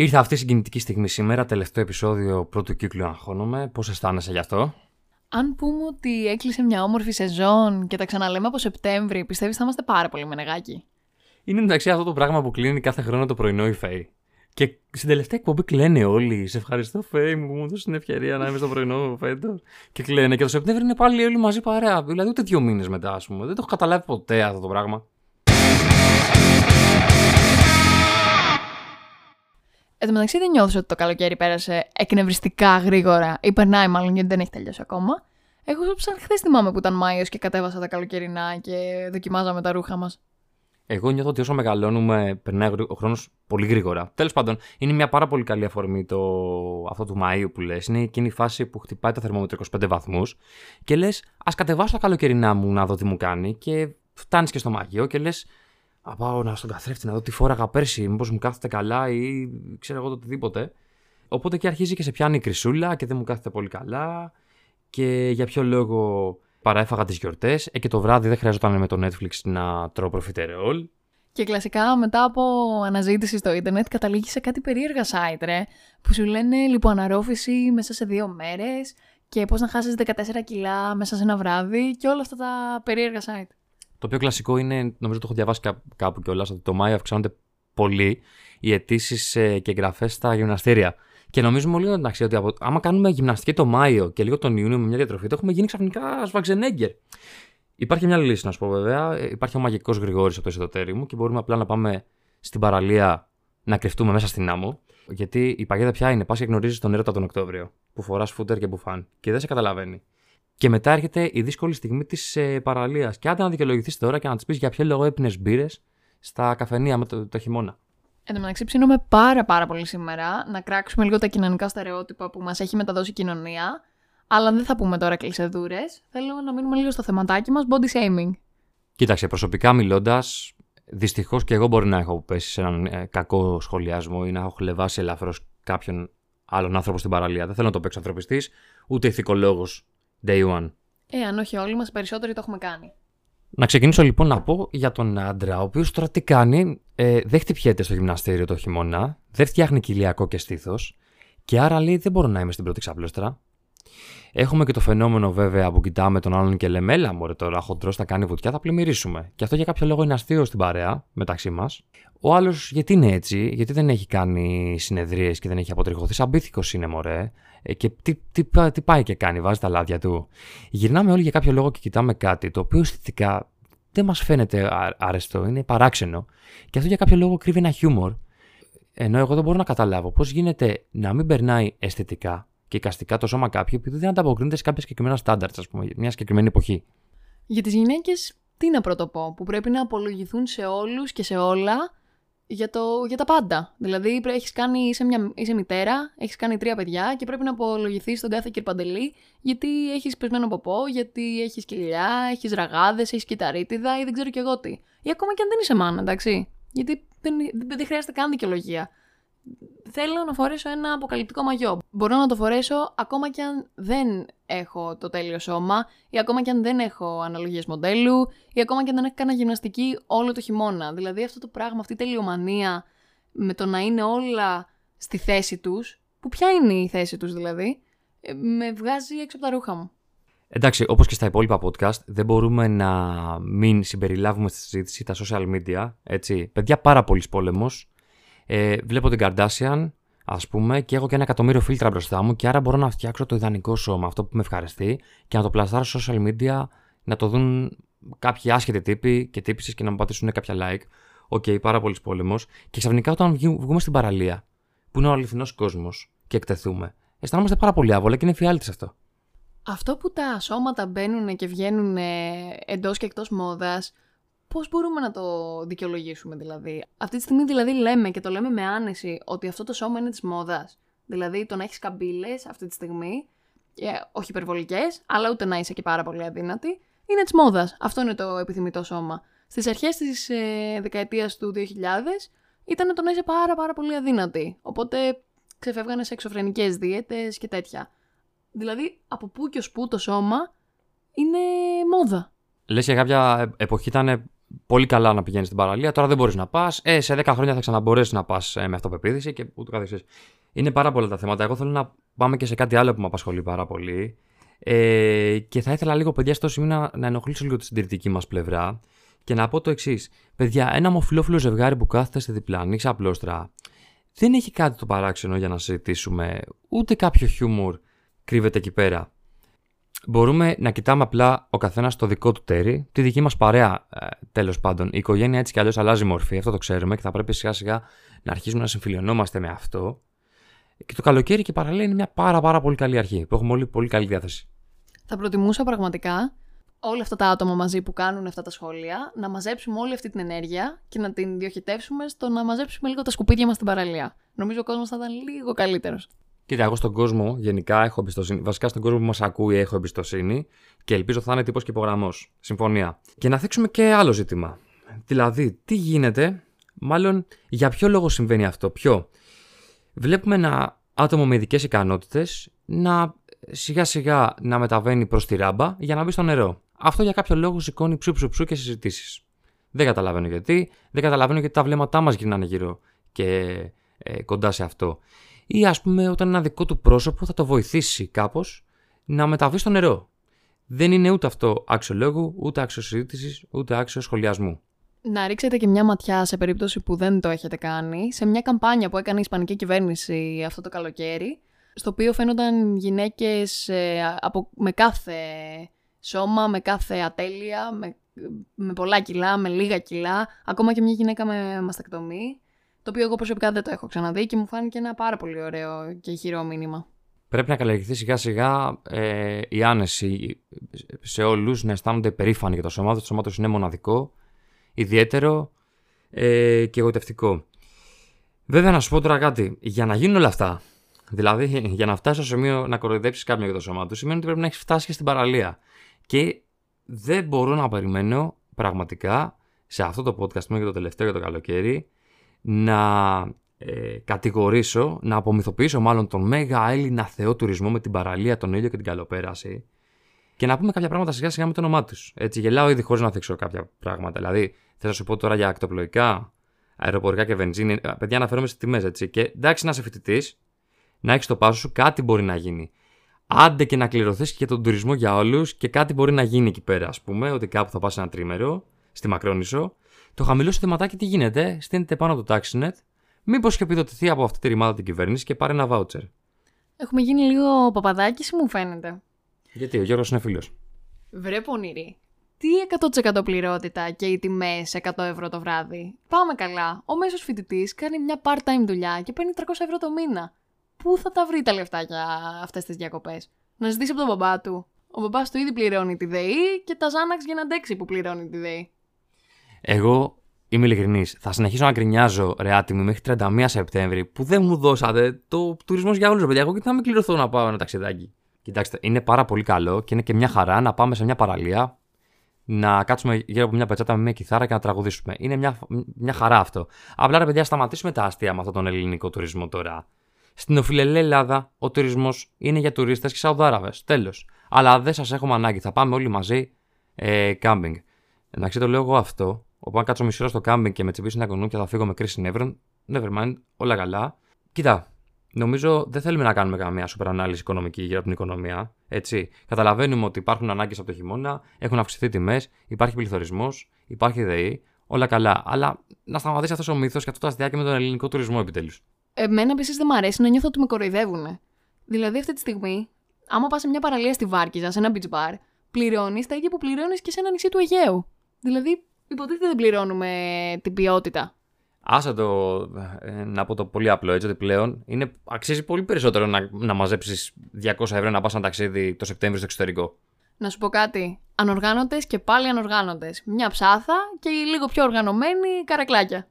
Ήρθε αυτή η συγκινητική στιγμή σήμερα, τελευταίο επεισόδιο πρώτου κύκλου Αγχώνομαι. Πώς αισθάνεσαι γι' αυτό; Αν πούμε ότι έκλεισε μια όμορφη σεζόν και τα ξαναλέμε από Σεπτέμβρη, πιστεύεις θα είμαστε πάρα πολύ με νεγάκι. Είναι εντάξει αυτό το πράγμα που κλείνει κάθε χρόνο το πρωινό η Φέη. Και στην τελευταία εκπομπή κλαίνε όλοι. Σε ευχαριστώ, Φέη μου, που μου δώσει την ευκαιρία να είμαι στο πρωινό φέτος. Και κλαίνε. Και το Σεπτέμβρη είναι πάλι όλοι μαζί παρέα. Δηλαδή ούτε δύο μήνες μετά, ας πούμε. Δεν το έχω καταλάβει ποτέ αυτό το πράγμα. Εν τω μεταξύ δεν νιώθω ότι το καλοκαίρι πέρασε εκνευριστικά γρήγορα ή περνάει μάλλον γιατί δεν έχει τελειώσει ακόμα. Εγώ σαν χθες θυμάμαι που ήταν Μάιος και κατέβασα τα καλοκαιρινά και δοκιμάζαμε τα ρούχα μας. Εγώ νιώθω ότι όσο μεγαλώνουμε, περνάει ο χρόνος πολύ γρήγορα. Τέλος πάντων, είναι μια πάρα πολύ καλή αφορμή το... αυτό του Μαΐου που λες. Είναι εκείνη η φάση που χτυπάει το θερμόμετρο 25 βαθμούς και λες, Α κατεβάσω τα καλοκαιρινά μου να δω τι μου κάνει. Και φτάνεις και στο μαγείο και λες, Α πάω να στον καθρέφτη να δω τι φόραγα πέρσι, μήπως μου κάθεται καλά ή ξέρω εγώ το οτιδήποτε. Οπότε και αρχίζει και σε πιάνει η κρυσούλα και δεν μου κάθεται πολύ καλά. Και για ποιο λόγο παραέφαγα τις γιορτές. Ε, και το βράδυ δεν χρειαζόταν με το Netflix να τρώω προφιτερεόλ. Και κλασικά μετά από αναζήτηση στο ίντερνετ καταλήγει σε κάτι περίεργα site, ρε, που σου λένε λιποαναρρόφηση μέσα σε δύο μέρες και πώς να χάσεις 14 κιλά μέσα σε ένα βράδυ και όλα αυτά τα περίεργα site. Το πιο κλασικό είναι, νομίζω το έχω διαβάσει κάπου κιόλας, ότι το Μάιο αυξάνονται πολύ οι αιτήσεις ε, και εγγραφές στα γυμναστήρια. Και νομίζουμε όλοι εντάξει ότι από, άμα κάνουμε γυμναστική το Μάιο και λίγο τον Ιούνιο με μια διατροφή, το έχουμε γίνει ξαφνικά Σβαξενέγκερ. Υπάρχει μια άλλη λύση να σου πω βέβαια. Ε, υπάρχει ο μαγικός Γρηγόρης από το εσωτερικό μου και μπορούμε απλά να πάμε στην παραλία να κρυφτούμε μέσα στην άμμο. Γιατί η παγίδα πια είναι, πας και γνωρίζεις τον έρωτα τον Οκτώβριο, που φοράς φούτερ και μπουφάν και δεν σε καταλαβαίνει. Και μετά έρχεται η δύσκολη στιγμή της ε, παραλίας. Και άντε να δικαιολογηθεί τώρα και να τη πεις για ποιο λόγο έπινε μπύρες στα καφενεία με το, το χειμώνα. Εν τω μεταξύ, ψήνομαι πάρα πάρα πολύ σήμερα να κράξουμε λίγο τα κοινωνικά στερεότυπα που μας έχει μεταδώσει η κοινωνία. Αλλά δεν θα πούμε τώρα κλεισεδούρε. Θέλω να μείνουμε λίγο στο θεματάκι μας, body shaming. Κοίταξε, προσωπικά μιλώντας, δυστυχώς και εγώ μπορεί να έχω πέσει σε έναν ε, κακό σχολιασμό ή να έχω χλεβάσει ελαφρώς κάποιον άλλον άνθρωπο στην παραλία. Δεν θέλω να το παίξω ανθρωπιστής, ούτε ηθικολόγος day one. Ε, αν όχι όλοι μας, περισσότεροι το έχουμε κάνει. Να ξεκινήσω λοιπόν να πω για τον άντρα, ο οποίος τώρα τι κάνει, ε, δεν χτυπιέται στο γυμναστήριο το χειμώνα, δεν φτιάχνει κοιλιακό και στήθος, και άρα λέει δεν μπορώ να είμαι στην πρώτη ξαπλώστρα. Έχουμε και το φαινόμενο βέβαια που κοιτάμε τον άλλον και λέμε, Έλα, μωρέ τώρα, χοντρός θα κάνει βουτιά, θα πλημμυρίσουμε. Και αυτό για κάποιο λόγο είναι αστείο στην παρέα μεταξύ μας. Ο άλλος γιατί είναι έτσι, γιατί δεν έχει κάνει συνεδρίες και δεν έχει αποτριχωθεί. Αμπίθικο είναι, μωρέ. Ε, και τι, τι, τι, πάει και κάνει, βάζει τα λάδια του. Γυρνάμε όλοι για κάποιο λόγο και κοιτάμε κάτι το οποίο αισθητικά δεν μας φαίνεται αρεστό, είναι παράξενο. Και αυτό για κάποιο λόγο κρύβει ένα χιούμορ. Ενώ εγώ δεν μπορώ να καταλάβω πώς γίνεται να μην περνάει αισθητικά και εικαστικά το σώμα κάποιου επειδή δεν ανταποκρίνεται σε κάποια συγκεκριμένα στάνταρτς, ας πούμε, μια συγκεκριμένη εποχή. Για τις γυναίκες, τι να πρωτοπώ, που πρέπει να απολογηθούν σε όλους και σε όλα για, το, για τα πάντα. Δηλαδή, έχεις κάνει, είσαι, μια, είσαι μητέρα, έχεις κάνει τρία παιδιά και πρέπει να απολογηθείς στον κάθε κυρπαντελή γιατί έχεις πεσμένο ποπό, γιατί έχεις κοιλιά, έχεις ραγάδες, έχεις κυταρίτιδα ή δεν ξέρω κι εγώ τι. Ή ακόμα και αν δεν είσαι μάνα, εντάξει. Γιατί δεν, δεν, δεν χρειάζεται καν δικαιολογία θέλω να φορέσω ένα αποκαλυπτικό μαγιό. Μπορώ να το φορέσω ακόμα και αν δεν έχω το τέλειο σώμα ή ακόμα και αν δεν έχω αναλογίες μοντέλου ή ακόμα και αν δεν έχω κάνει γυμναστική όλο το χειμώνα. Δηλαδή αυτό το πράγμα, αυτή η τελειομανία με το να είναι όλα στη θέση τους, που ποια είναι η θέση τους δηλαδή, ε, με βγάζει έξω από τα ρούχα μου. Εντάξει, όπως και στα υπόλοιπα podcast, δεν μπορούμε να μην συμπεριλάβουμε στη συζήτηση τα social media, έτσι. Παιδιά, πάρα πολύς πόλεμος, ε, βλέπω την Kardashian, ας πούμε, και έχω και ένα εκατομμύριο φίλτρα μπροστά μου και άρα μπορώ να φτιάξω το ιδανικό σώμα, αυτό που με ευχαριστεί, και να το πλαστάρω στο social media, να το δουν κάποιοι άσχετοι τύποι και τύπησες και να μου πατήσουν κάποια like. OK, okay, πάρα πολύ πόλεμο. Και ξαφνικά όταν βγούμε στην παραλία, που είναι ο αληθινός κόσμος, και εκτεθούμε, αισθανόμαστε πάρα πολύ άβολα και είναι εφιάλτης αυτό. Αυτό που τα σώματα μπαίνουν και βγαίνουν εντός και εκτός μόδας, Πώς μπορούμε να το δικαιολογήσουμε δηλαδή; Αυτή τη στιγμή δηλαδή λέμε και το λέμε με άνεση ότι αυτό το σώμα είναι της μόδας. Δηλαδή το να έχεις καμπύλες αυτή τη στιγμή, ε, όχι υπερβολικές, αλλά ούτε να είσαι και πάρα πολύ αδύνατη, είναι της μόδας. Αυτό είναι το επιθυμητό σώμα. Στις αρχές της ε, δεκαετίας του 2000 ήταν το να είσαι πάρα πάρα πολύ αδύνατη. Οπότε ξεφεύγανες σε εξωφρενικές δίαιτες και τέτοια. Δηλαδή από πού και ως πού το σώμα είναι μόδα. Λες για κάποια εποχή ήταν πολύ καλά να πηγαίνεις στην παραλία. Τώρα δεν μπορείς να πας. Ε, σε 10 χρόνια θα ξαναμπορέσεις να πας ε, με αυτοπεποίθηση και ούτω καθεξής. Είναι πάρα πολλά τα θέματα. Εγώ θέλω να πάμε και σε κάτι άλλο που με απασχολεί πάρα πολύ. Ε, και θα ήθελα λίγο, παιδιά, στο σημείο να, να ενοχλήσω λίγο τη συντηρητική μας πλευρά και να πω το εξής. Παιδιά, ένα μοφιλόφιλο ζευγάρι που κάθεται στη διπλανή ξαπλώστρα δεν έχει κάτι το παράξενο για να συζητήσουμε, ούτε κάποιο χιούμορ κρύβεται εκεί πέρα. Μπορούμε να κοιτάμε απλά ο καθένας το δικό του τέρι, τη δική μας παρέα ε, τέλος πάντων. Η οικογένεια έτσι κι αλλιώς αλλάζει μορφή, αυτό το ξέρουμε και θα πρέπει σιγά σιγά να αρχίσουμε να συμφιλειωνόμαστε με αυτό. Και το καλοκαίρι και παραλία είναι μια πάρα, πάρα πολύ καλή αρχή που έχουμε όλοι πολύ καλή διάθεση. Θα προτιμούσα πραγματικά όλα αυτά τα άτομα μαζί που κάνουν αυτά τα σχόλια να μαζέψουμε όλη αυτή την ενέργεια και να την διοχετεύσουμε στο να μαζέψουμε λίγο τα σκουπίδια μας στην παραλία. Νομίζω ο κόσμος θα ήταν λίγο καλύτερος. Κοίτα, εγώ στον κόσμο γενικά έχω εμπιστοσύνη. Βασικά στον κόσμο που μας ακούει έχω εμπιστοσύνη και ελπίζω θα είναι τύπος και υπογραμμός. Συμφωνία. Και να θίξουμε και άλλο ζήτημα. Δηλαδή, τι γίνεται, μάλλον για ποιο λόγο συμβαίνει αυτό; Ποιο; Βλέπουμε ένα άτομο με ειδικές ικανότητες να σιγά σιγά να μεταβαίνει προς τη ράμπα για να μπει στο νερό. Αυτό για κάποιο λόγο σηκώνει ψου ψου ψου και συζητήσεις. Δεν καταλαβαίνω γιατί. Δεν καταλαβαίνω γιατί τα βλέμματά μας γυρνάνε γύρω και ε, κοντά σε αυτό. Ή ας πούμε, όταν ένα δικό του πρόσωπο θα το βοηθήσει κάπως να μεταβεί στο νερό. Δεν είναι ούτε αυτό άξιο λόγου, ούτε άξιο συζήτηση, ούτε άξιο σχολιασμού. Να ρίξετε και μια ματιά σε περίπτωση που δεν το έχετε κάνει, σε μια καμπάνια που έκανε η Ισπανική κυβέρνηση αυτό το καλοκαίρι, στο οποίο φαίνονταν γυναίκες ε, από, με κάθε σώμα, με κάθε ατέλεια, με, με πολλά κιλά, με λίγα κιλά, ακόμα και μια γυναίκα με μαστακτομή, το οποίο εγώ προσωπικά δεν το έχω ξαναδεί και μου φάνηκε ένα πάρα πολύ ωραίο και χειρό μήνυμα. Πρέπει να καλλιεργηθεί σιγά σιγά ε, η άνεση σε όλους να αισθάνονται περήφανοι για το σώμα τους. Το σώμα τους είναι μοναδικό, ιδιαίτερο ε, και εγωτευτικό. Βέβαια, να σου πω τώρα κάτι. Για να γίνουν όλα αυτά, δηλαδή για να φτάσει στο σημείο να κοροϊδέψεις κάποιον για το σώμα του, σημαίνει ότι πρέπει να έχεις φτάσει και στην παραλία. Και δεν μπορώ να περιμένω πραγματικά σε αυτό το podcast μου για το τελευταίο για το καλοκαίρι να ε, κατηγορήσω, να απομυθοποιήσω μάλλον τον μέγα Έλληνα θεό τουρισμό με την παραλία, τον ήλιο και την καλοπέραση και να πούμε κάποια πράγματα σιγά σιγά με το όνομά τους. Έτσι, γελάω ήδη χωρίς να θίξω κάποια πράγματα. Δηλαδή, θέλω να σου πω τώρα για ακτοπλοϊκά, αεροπορικά και βενζίνη. Ε, παιδιά, αναφέρομαι σε τιμές, έτσι. Και εντάξει, να είσαι φοιτητής, να έχεις το πάσος σου, κάτι μπορεί να γίνει. Άντε και να κληρωθείς και τον τουρισμό για όλους και κάτι μπορεί να γίνει εκεί πέρα, ας πούμε, ότι κάπου θα πας ένα τρίμερο, στη Μακρόνισο. Το χαμηλό σου θεματάκι τι γίνεται, στείνεται πάνω από το TaxiNet. Μήπως και επιδοτηθεί από αυτή τη ρημάδα την κυβέρνηση και πάρει ένα βάουτσερ. Έχουμε γίνει λίγο παπαδάκι, μου φαίνεται. Γιατί ο Γιώργος είναι φίλος. Βρε πονηρή. Τι 100% πληρότητα και οι τιμές 100 ευρώ το βράδυ. Πάμε καλά. Ο μέσος φοιτητής κάνει μια part-time δουλειά και παίρνει 300 ευρώ το μήνα. Πού θα τα βρει τα λεφτά για αυτές τις διακοπές; Να ζητήσει από τον μπαμπά του. Ο μπαμπάς του ήδη πληρώνει τη ΔΕΗ και τα Ζάναξ για να αντέξει που πληρώνει τη ΔΕΗ. Εγώ είμαι ειλικρινής. Θα συνεχίσω να γκρινιάζω ρεάτι μου μέχρι 31 Σεπτέμβρη που δεν μου δώσατε το τουρισμό για όλου, παιδιά. Εγώ και θα με κληρωθώ να πάω ένα ταξιδάκι; Κοιτάξτε, είναι πάρα πολύ καλό και είναι και μια χαρά να πάμε σε μια παραλία, να κάτσουμε γύρω από μια πετσάτα με μια κιθάρα και να τραγουδήσουμε. Είναι μια, μια χαρά αυτό. Απλά ρε παιδιά, σταματήσουμε τα αστεία με αυτόν τον ελληνικό τουρισμό τώρα. Στην οφειλελή Ελλάδα, ο τουρισμός είναι για τουρίστες και Σαουδάραβες. Τέλος. Αλλά δεν σας έχουμε ανάγκη. Θα πάμε όλοι μαζί ε, κάμπινγκ. Εντάξει, το λέω εγώ αυτό. Οπότε, αν κάτσω μισή ώρα στο κάμπινγκ και με τσιμπήσουν ένα κονούπια θα φύγω με κρίση νεύρων. Never mind, όλα καλά. Κοίτα, Νομίζω δεν θέλουμε να κάνουμε καμία σупερ ανάλυση οικονομική για την οικονομία. Έτσι. Καταλαβαίνουμε ότι υπάρχουν ανάγκες από το χειμώνα, έχουν αυξηθεί τιμές, υπάρχει πληθωρισμός, υπάρχει ΔΕΗ, όλα καλά. Αλλά να σταματήσει αυτός ο μύθος και αυτό το αστιάκι με τον ελληνικό τουρισμό επιτέλους. Εμένα επίσης δεν μου αρέσει να νιώθω ότι με κοροϊδεύουν. Δηλαδή αυτή τη στιγμή, άμα πας σε μια παραλία στη Βάρκιζα, σε ένα beach bar, πληρώνεις τα ίδια που πληρώνεις και σε ένα νησί του Αιγαίου. Δηλαδή, υποτίθεται δεν πληρώνουμε την ποιότητα. Άσε το ε, να πω το πολύ απλό έτσι ότι πλέον είναι, αξίζει πολύ περισσότερο να, να μαζέψεις 200 ευρώ να πας ένα ταξίδι το Σεπτέμβριο στο εξωτερικό. Να σου πω κάτι. Ανοργάνωτες και πάλι ανοργάνωτες. Μια ψάθα και οι λίγο πιο οργανωμένοι καρακλάκια.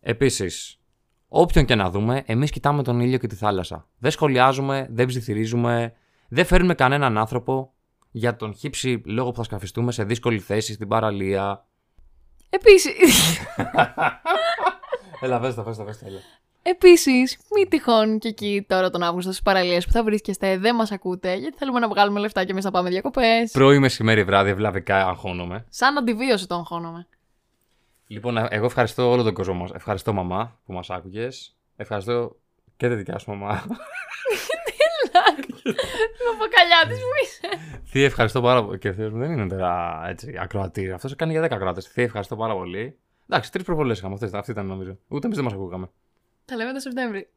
Επίσης, όποιον και να δούμε, εμείς κοιτάμε τον ήλιο και τη θάλασσα. Δεν σχολιάζουμε, δεν ψιθυρίζουμε, δεν φέρνουμε κανέναν άνθρωπο για τον χύψη λόγο που θα σκαφιστούμε σε δύσκολη θέση στην παραλία. Επίσης. Έλα, πες το, πες το, πες το. Επίσης, μη τυχόν και εκεί τώρα τον Αύγουστο στις παραλίες που θα βρίσκεστε, δεν μας ακούτε, γιατί θέλουμε να βγάλουμε λεφτά και εμείς να πάμε διακοπές. Πρωί, μεσημέρι, βράδυ, ευλαβικά αγχώνομαι. Σαν αντιβίωση το αγχώνομαι. Λοιπόν, ε, εγώ ευχαριστώ όλο τον κόσμο μας. Ευχαριστώ, μαμά, που μας άκουγες. Ευχαριστώ και τη δικιά σου μαμά. Ο ποκαλιάτη που είσαι. Θεία, ευχαριστώ πάρα πολύ. Και ο Θεός μου δεν είναι τώρα έτσι ακροατή. Αυτός κάνει για 10 ακροατέ. Θεία, ευχαριστώ πάρα πολύ. Εντάξει, τρεις προβολές είχαμε. Αυτές, αυτή ήταν νομίζω. Ούτε εμείς δεν μας ακούγαμε. Τα λέμε το Σεπτέμβρη.